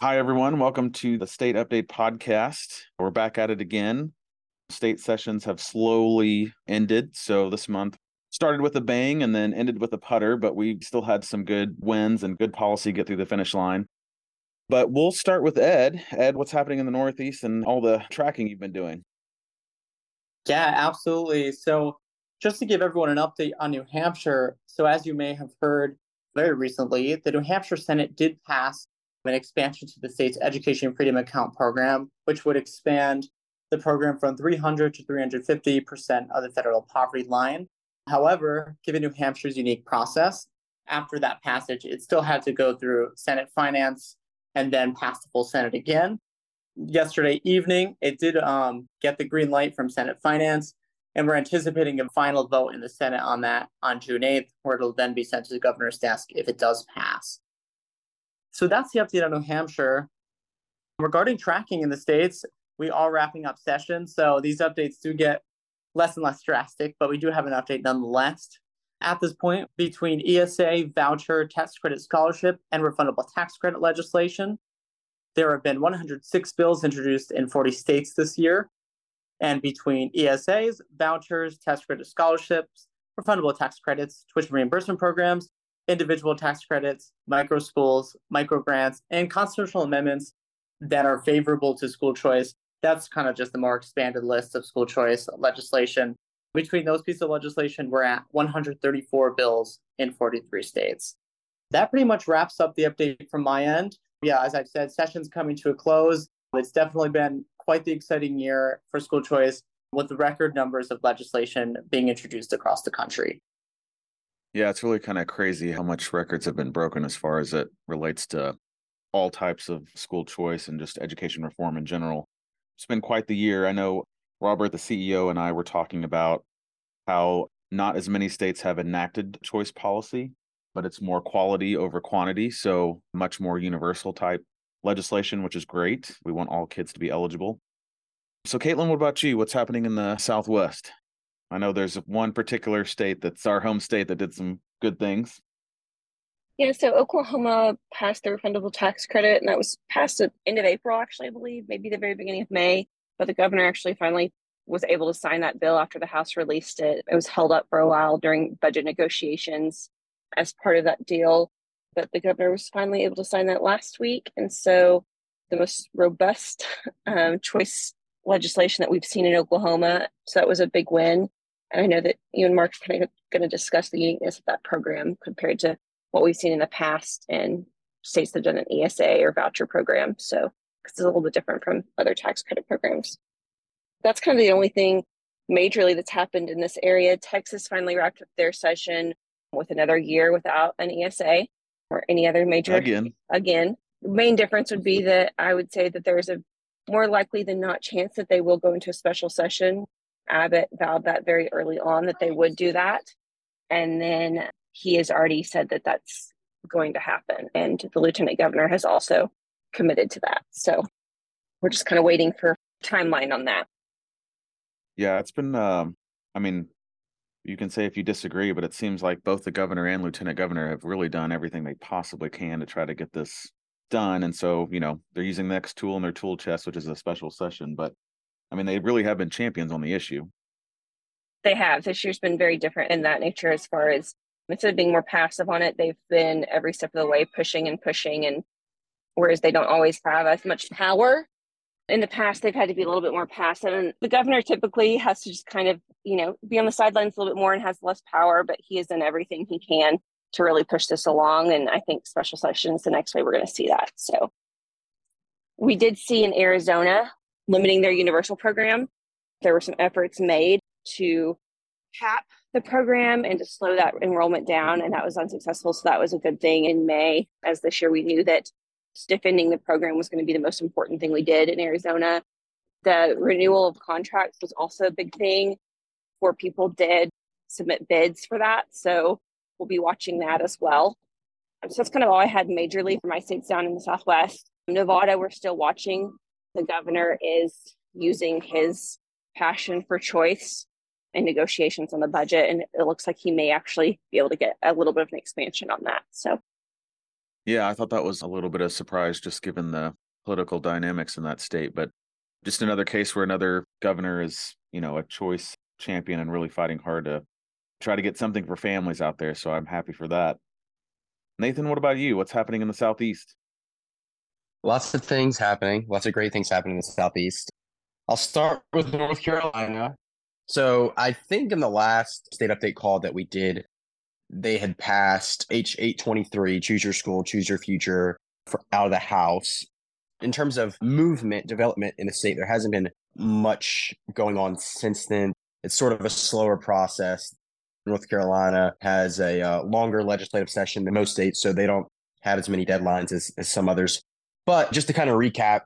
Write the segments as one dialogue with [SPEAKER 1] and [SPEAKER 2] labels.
[SPEAKER 1] Hi, everyone. Welcome to the State Update Podcast. We're back at it again. State sessions have slowly ended. So this month started with a bang and then ended with a putter, but we still had some good wins and good policy get through the finish line. But we'll start with Ed. Ed, what's happening in the Northeast and all the tracking you've been doing?
[SPEAKER 2] Yeah, absolutely. So, just to give everyone an update on New Hampshire, so as you may have heard very recently, the New Hampshire Senate did pass an expansion to the state's Education Freedom Account program, which would expand the program from 300 to 350% of the federal poverty line. However, given New Hampshire's unique process, after that passage, it still had to go through Senate Finance and then pass the full Senate again. Yesterday evening, it did um, get the green light from Senate Finance, and we're anticipating a final vote in the Senate on that on June 8th, where it'll then be sent to the governor's desk if it does pass. So that's the update on New Hampshire. Regarding tracking in the states, we are wrapping up sessions, so these updates do get less and less drastic, but we do have an update nonetheless. At this point, between ESA, voucher, tax credit scholarship, and refundable tax credit legislation, there have been 106 bills introduced in 40 states this year. And between ESAs, vouchers, tax credit scholarships, refundable tax credits, tuition reimbursement programs, individual tax credits, micro schools, micro grants, and constitutional amendments that are favorable to school choice, that's kind of just a more expanded list of school choice legislation. Between those pieces of legislation, we're at 134 bills in 43 states. That pretty much wraps up the update from my end. Yeah, as I've said, session's coming to a close. It's definitely been quite the exciting year for school choice with the record numbers of legislation being introduced across the country.
[SPEAKER 1] Yeah, it's really kind of crazy how much records have been broken as far as it relates to all types of school choice and just education reform in general it's been quite the year. I know Robert, the CEO, and I were talking about how not as many states have enacted choice policy, but it's more quality over quantity. So much more universal type legislation, which is great. We want all kids to be eligible. So, Caitlin, what about you? What's happening in the Southwest? I know there's one particular state that's our home state that did some good things.
[SPEAKER 3] Yeah, so Oklahoma passed the refundable tax credit, and that was passed at end of April, actually, I believe, maybe the very beginning of May. But the governor actually finally was able to sign that bill after the House released it. It was held up for a while during budget negotiations as part of that deal, but the governor was finally able to sign that last week. And so the most robust um, choice legislation that we've seen in Oklahoma. So that was a big win. And I know that you and Mark are kind of going to discuss the uniqueness of that program compared to what we've seen in the past in states that have done an ESA or voucher program. So because it's a little bit different from other tax credit programs. That's kind of the only thing majorly that's happened in this area. Texas finally wrapped up their session with another year without an ESA or any other major
[SPEAKER 1] again.
[SPEAKER 3] Again, the main difference would be that I would say that there's a more likely than not chance that they will go into a special session. Abbott vowed that very early on that they would do that. And then he has already said that that's going to happen. And the lieutenant governor has also committed to that. So we're just kind of waiting for timeline on that.
[SPEAKER 1] Yeah, it's been, um, I mean, you can say if you disagree, but it seems like both the governor and lieutenant governor have really done everything they possibly can to try to get this done. And so, you know, they're using the next tool in their tool chest, which is a special session. But I mean, they really have been champions on the issue.
[SPEAKER 3] They have. This year's been very different in that nature as far as instead of being more passive on it, they've been every step of the way pushing and pushing. And whereas they don't always have as much power in the past, they've had to be a little bit more passive. And the governor typically has to just kind of, you know, be on the sidelines a little bit more and has less power, but he has done everything he can to really push this along. And I think special sessions the next way we're going to see that. So we did see in Arizona limiting their universal program. There were some efforts made to cap the program and to slow that enrollment down. And that was unsuccessful. So that was a good thing in May, as this year we knew that defending the program was going to be the most important thing we did in Arizona. The renewal of contracts was also a big thing. Four people did submit bids for that. So we'll be watching that as well. So that's kind of all I had majorly for my states down in the Southwest. Nevada, we're still watching. The governor is using his passion for choice in negotiations on the budget. And it looks like he may actually be able to get a little bit of an expansion on that. So,
[SPEAKER 1] Yeah, I thought that was a little bit of surprise just given the political dynamics in that state. But just another case where another governor is, you know, a choice champion and really fighting hard to try to get something for families out there. So I'm happy for that. Nathan, what about you? What's happening in the Southeast?
[SPEAKER 4] Lots of things happening. Lots of great things happening in the Southeast. I'll start with North Carolina. So I think in the last state update call that we did, they had passed H823, Choose Your School, Choose Your Future, for, out of the House. In terms of movement, development in the state, there hasn't been much going on since then. It's sort of a slower process. North Carolina has a uh, longer legislative session than most states, so they don't have as many deadlines as, as some others. But just to kind of recap,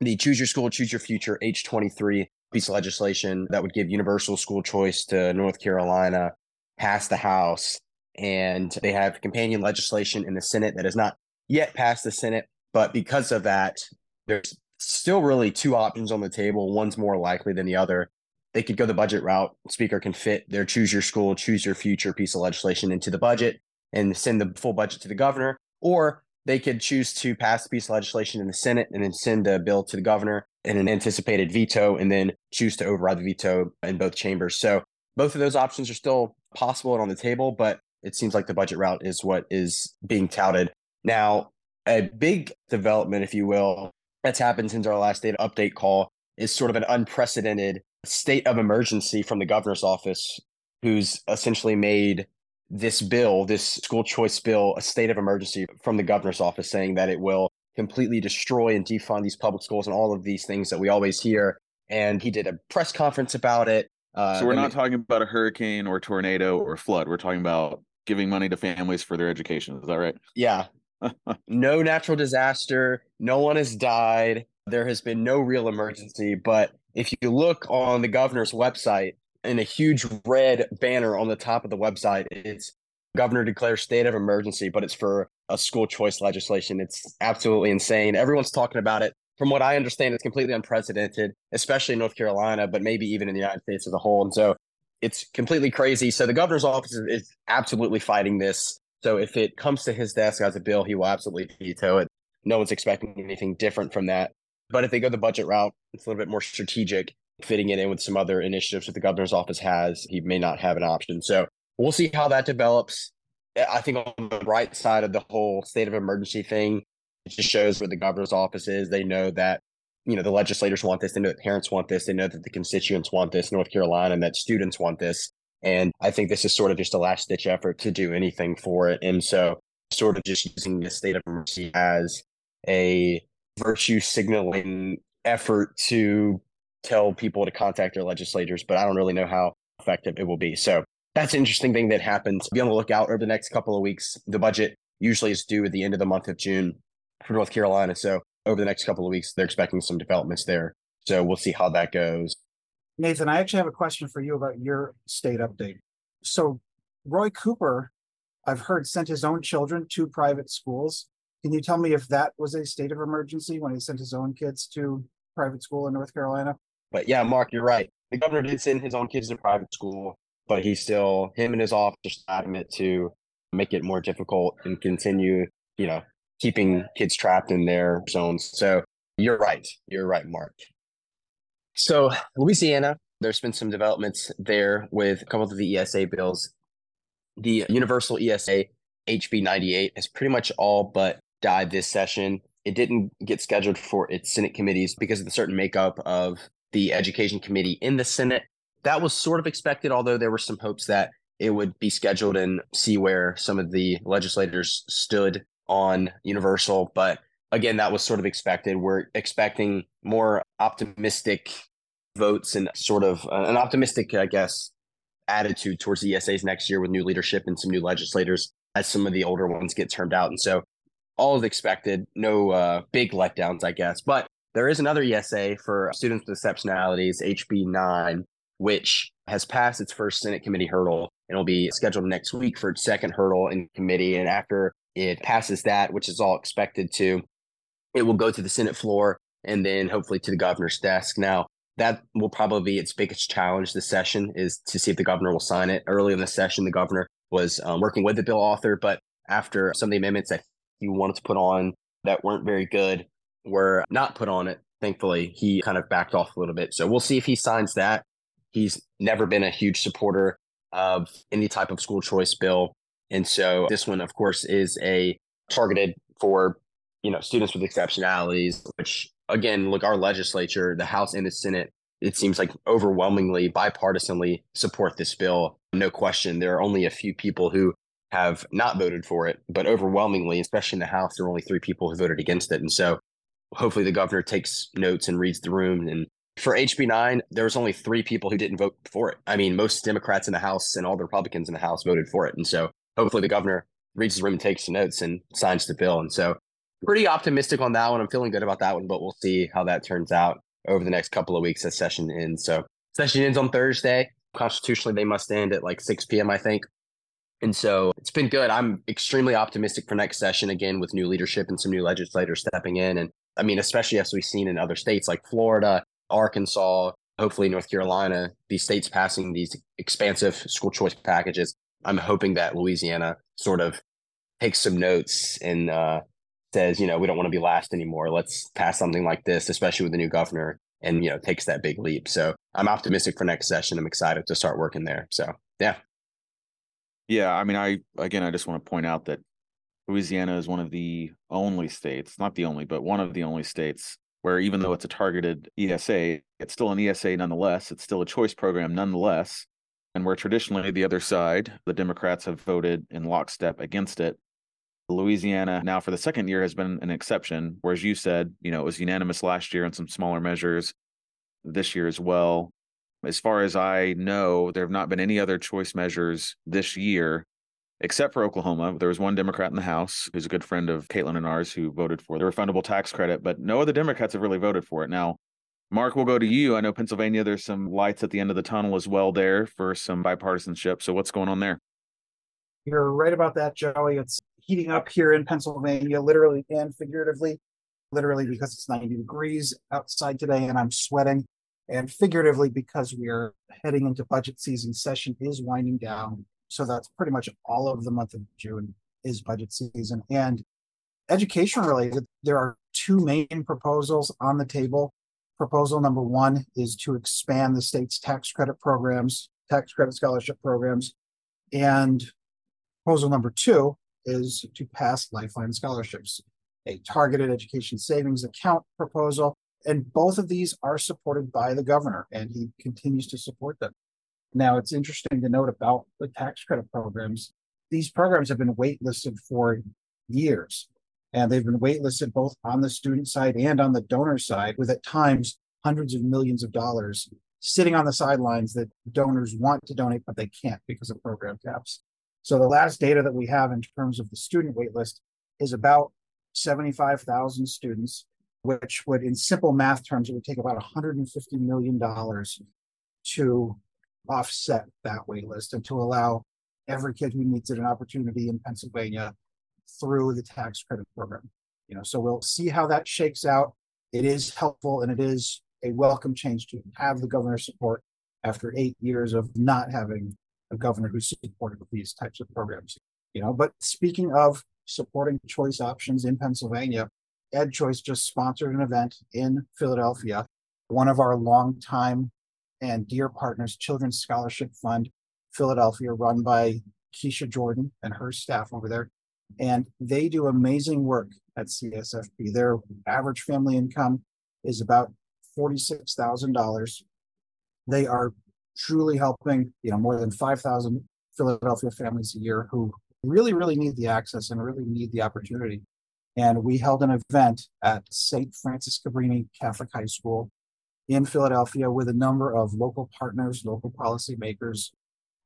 [SPEAKER 4] the Choose Your School, Choose Your Future H23 piece of legislation that would give universal school choice to North Carolina passed the House. And they have companion legislation in the Senate that has not yet passed the Senate. But because of that, there's still really two options on the table. One's more likely than the other they could go the budget route. Speaker can fit their choose your school, choose your future piece of legislation into the budget and send the full budget to the governor, or they could choose to pass the piece of legislation in the Senate and then send a bill to the governor in an anticipated veto and then choose to override the veto in both chambers. So both of those options are still possible and on the table, but it seems like the budget route is what is being touted. Now, a big development, if you will, that's happened since our last data update call is sort of an unprecedented state of emergency from the governor's office, who's essentially made this bill, this school choice bill, a state of emergency from the governor's office, saying that it will completely destroy and defund these public schools and all of these things that we always hear. And he did a press conference about it.
[SPEAKER 1] Uh, so we're not talking about a hurricane or tornado or flood. We're talking about giving money to families for their education. Is that right?
[SPEAKER 4] Yeah. no natural disaster. No one has died. There has been no real emergency, but if you look on the governor's website in a huge red banner on the top of the website, it's governor declares state of emergency, but it's for a school choice legislation. It's absolutely insane. Everyone's talking about it. From what I understand, it's completely unprecedented, especially in North Carolina, but maybe even in the United States as a whole. And so it's completely crazy. So the governor's office is absolutely fighting this. So if it comes to his desk as a bill, he will absolutely veto it. No one's expecting anything different from that. But if they go the budget route, it's a little bit more strategic, fitting it in with some other initiatives that the governor's office has. He may not have an option. So we'll see how that develops. I think on the right side of the whole state of emergency thing, it just shows where the governor's office is. They know that, you know, the legislators want this. They know that parents want this. They know that the constituents want this, North Carolina, and that students want this. And I think this is sort of just a last ditch effort to do anything for it. And so, sort of just using the state of emergency as a virtue signaling effort to tell people to contact their legislators, but I don't really know how effective it will be. So that's an interesting thing that happens. Be on the lookout over the next couple of weeks. The budget usually is due at the end of the month of June for North Carolina. So over the next couple of weeks, they're expecting some developments there. So we'll see how that goes.
[SPEAKER 5] Nathan, I actually have a question for you about your state update. So Roy Cooper, I've heard, sent his own children to private schools. Can you tell me if that was a state of emergency when he sent his own kids to private school in North Carolina?
[SPEAKER 4] But yeah, Mark, you're right. The governor did send his own kids to private school, but he still, him and his office adamant to make it more difficult and continue, you know, keeping kids trapped in their zones. So you're right. You're right, Mark. So Louisiana, there's been some developments there with a couple of the ESA bills. The Universal ESA HB 98 has pretty much all but died this session. It didn't get scheduled for its Senate committees because of the certain makeup of the Education Committee in the Senate. That was sort of expected, although there were some hopes that it would be scheduled and see where some of the legislators stood on Universal. But again, that was sort of expected. We're expecting more optimistic votes and sort of uh, an optimistic, I guess, attitude towards the ESAs next year with new leadership and some new legislators as some of the older ones get turned out. And so all is expected, no uh, big letdowns, I guess. But there is another ESA for students with exceptionalities, HB 9, which has passed its first Senate committee hurdle and will be scheduled next week for its second hurdle in committee. And after it passes that, which is all expected to, it will go to the Senate floor and then hopefully to the governor's desk. Now, that will probably be its biggest challenge this session is to see if the governor will sign it. Early in the session, the governor was um, working with the bill author, but after some of the amendments, that he wanted to put on that weren't very good were not put on it. Thankfully, he kind of backed off a little bit. So we'll see if he signs that. He's never been a huge supporter of any type of school choice bill. And so this one, of course, is a targeted for, you know, students with exceptionalities, which again, look, our legislature, the House and the Senate, it seems like overwhelmingly bipartisanly support this bill. No question. There are only a few people who have not voted for it, but overwhelmingly, especially in the House, there are only three people who voted against it. And so hopefully the governor takes notes and reads the room and for HB9, there was only three people who didn't vote for it. I mean, most Democrats in the House and all the Republicans in the House voted for it. And so hopefully the governor reads the room and takes the notes and signs the bill. And so pretty optimistic on that one. I'm feeling good about that one, but we'll see how that turns out over the next couple of weeks as session ends. So session ends on Thursday. Constitutionally, they must end at like 6 p.m., I think. And so it's been good. I'm extremely optimistic for next session again with new leadership and some new legislators stepping in. And I mean, especially as we've seen in other states like Florida, Arkansas, hopefully North Carolina, these states passing these expansive school choice packages. I'm hoping that Louisiana sort of takes some notes and uh, says, you know, we don't want to be last anymore. Let's pass something like this, especially with the new governor, and you know, takes that big leap. So I'm optimistic for next session. I'm excited to start working there. So yeah.
[SPEAKER 1] Yeah, I mean, I again, I just want to point out that Louisiana is one of the only states, not the only, but one of the only states where even though it's a targeted ESA, it's still an ESA nonetheless. It's still a choice program nonetheless. And where traditionally the other side, the Democrats have voted in lockstep against it. Louisiana now for the second year has been an exception, whereas you said, you know, it was unanimous last year on some smaller measures this year as well. As far as I know, there have not been any other choice measures this year except for Oklahoma. There was one Democrat in the House who's a good friend of Caitlin and ours who voted for the refundable tax credit, but no other Democrats have really voted for it. Now, Mark, we'll go to you. I know Pennsylvania, there's some lights at the end of the tunnel as well there for some bipartisanship. So what's going on there?
[SPEAKER 5] You're right about that, Joey. It's heating up here in Pennsylvania, literally and figuratively. Literally because it's 90 degrees outside today and I'm sweating, and figuratively because we are heading into budget season. Session is winding down. So that's pretty much all of the month of June is budget season. And education related, there are two main proposals on the table. Proposal number one is to expand the state's tax credit programs, tax credit scholarship programs. And proposal number two is to pass Lifeline scholarships, a targeted education savings account proposal. And both of these are supported by the governor, and he continues to support them. Now, it's interesting to note about the tax credit programs. These programs have been waitlisted for years, and they've been waitlisted both on the student side and on the donor side, with at times hundreds of millions of dollars sitting on the sidelines that donors want to donate, but they can't because of program caps. So the last data that we have in terms of the student waitlist is about 75,000 students, which would, in simple math terms, it would take about $150 million to offset that wait list and to allow every kid who needs it an opportunity in Pennsylvania through the tax credit program. You know, so we'll see how that shakes out. It is helpful and it is a welcome change to have the governor's support after eight years of not having a governor who supported these types of programs. You know, but speaking of supporting choice options in Pennsylvania, EdChoice just sponsored an event in Philadelphia. One of our longtime and Dear Partners Children's Scholarship Fund, Philadelphia, run by Keisha Jordan and her staff over there. And they do amazing work at CSFP. Their average family income is about $46,000. They are truly helping, you know, more than 5,000 Philadelphia families a year who really, really need the access and really need the opportunity. And we held an event at St. Francis Cabrini Catholic High School in Philadelphia with a number of local partners, local policymakers,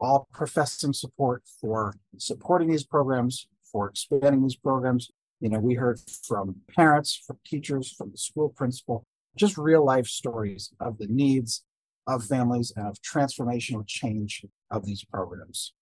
[SPEAKER 5] all professing support for supporting these programs, for expanding these programs. You know, we heard from parents, from teachers, from the school principal, just real life stories of the needs of families and of transformational change of these programs.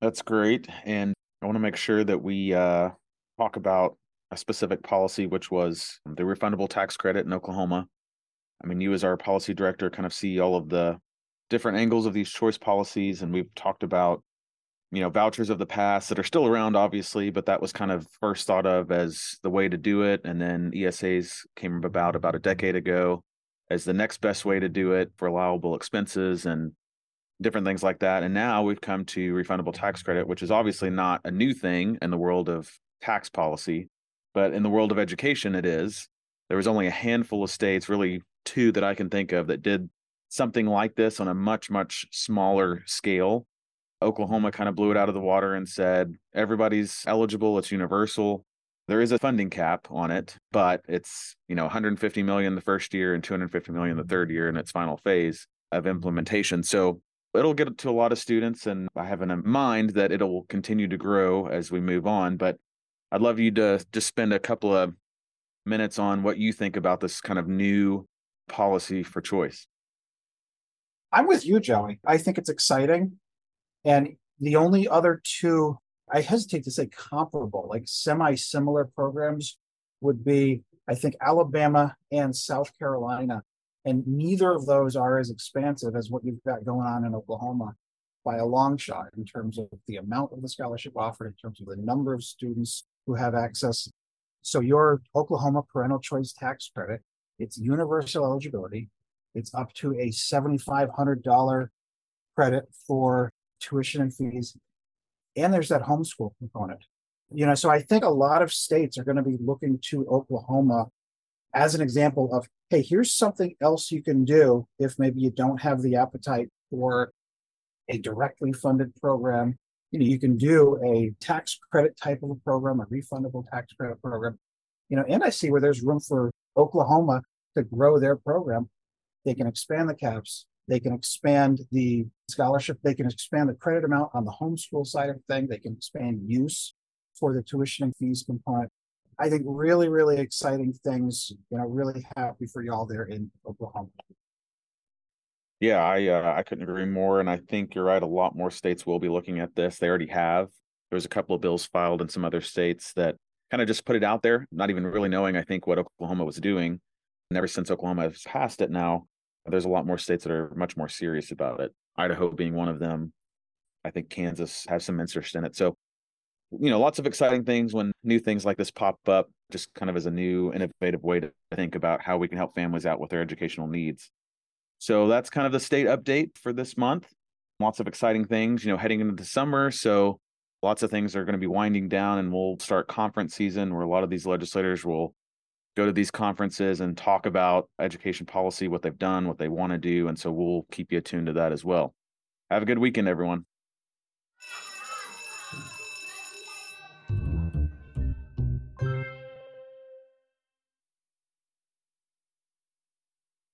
[SPEAKER 1] That's great. And I want to make sure that we uh, talk about a specific policy, which was the refundable tax credit in Oklahoma. I mean, you as our policy director kind of see all of the different angles of these choice policies, and we've talked about you know, vouchers of the past that are still around, obviously, but that was kind of first thought of as the way to do it. And then ESAs came about about a decade ago as the next best way to do it for allowable expenses and different things like that. And now we've come to refundable tax credit, which is obviously not a new thing in the world of tax policy, but in the world of education, it is. There was only a handful of states, really two that I can think of, that did something like this on a much, much smaller scale. Oklahoma kind of blew it out of the water and said, everybody's eligible, it's universal. There is a funding cap on it, but it's, you know, 150 million the first year and 250 million the third year in its final phase of implementation. So it'll get to a lot of students and I have in mind that it'll continue to grow as we move on, but I'd love you to just spend a couple of minutes on what you think about this kind of new policy for choice.
[SPEAKER 5] I'm with you, Joey. I think it's exciting. And the only other two, I hesitate to say comparable, like semi similar programs would be, I think, Alabama and South Carolina. And neither of those are as expansive as what you've got going on in Oklahoma by a long shot in terms of the amount of the scholarship offered, in terms of the number of students who have access. So your Oklahoma parental choice tax credit, it's universal eligibility. It's up to a $7,500 credit for tuition and fees. And there's that homeschool component. You know, so I think a lot of states are going to be looking to Oklahoma as an example of, hey, here's something else you can do if maybe you don't have the appetite for a directly funded program. You know, you can do a tax credit type of a program, a refundable tax credit program. You know, and I see where there's room for Oklahoma to grow their program. They can expand the caps. They can expand the scholarship. They can expand the credit amount on the homeschool side of thing. They can expand use for the tuition and fees component. I think really, really exciting things. You know, really happy for y'all there in Oklahoma.
[SPEAKER 1] Yeah, I uh, I couldn't agree more, and I think you're right. A lot more states will be looking at this. They already have. There's a couple of bills filed in some other states that kind of just put it out there, not even really knowing. I think what Oklahoma was doing, and ever since Oklahoma has passed it now, there's a lot more states that are much more serious about it. Idaho being one of them. I think Kansas has some interest in it. So, you know, lots of exciting things when new things like this pop up, just kind of as a new innovative way to think about how we can help families out with their educational needs. So that's kind of the state update for this month. Lots of exciting things, you know, heading into the summer. So lots of things are going to be winding down and we'll start conference season where a lot of these legislators will go to these conferences and talk about education policy, what they've done, what they want to do. And so we'll keep you attuned to that as well. Have a good weekend, everyone.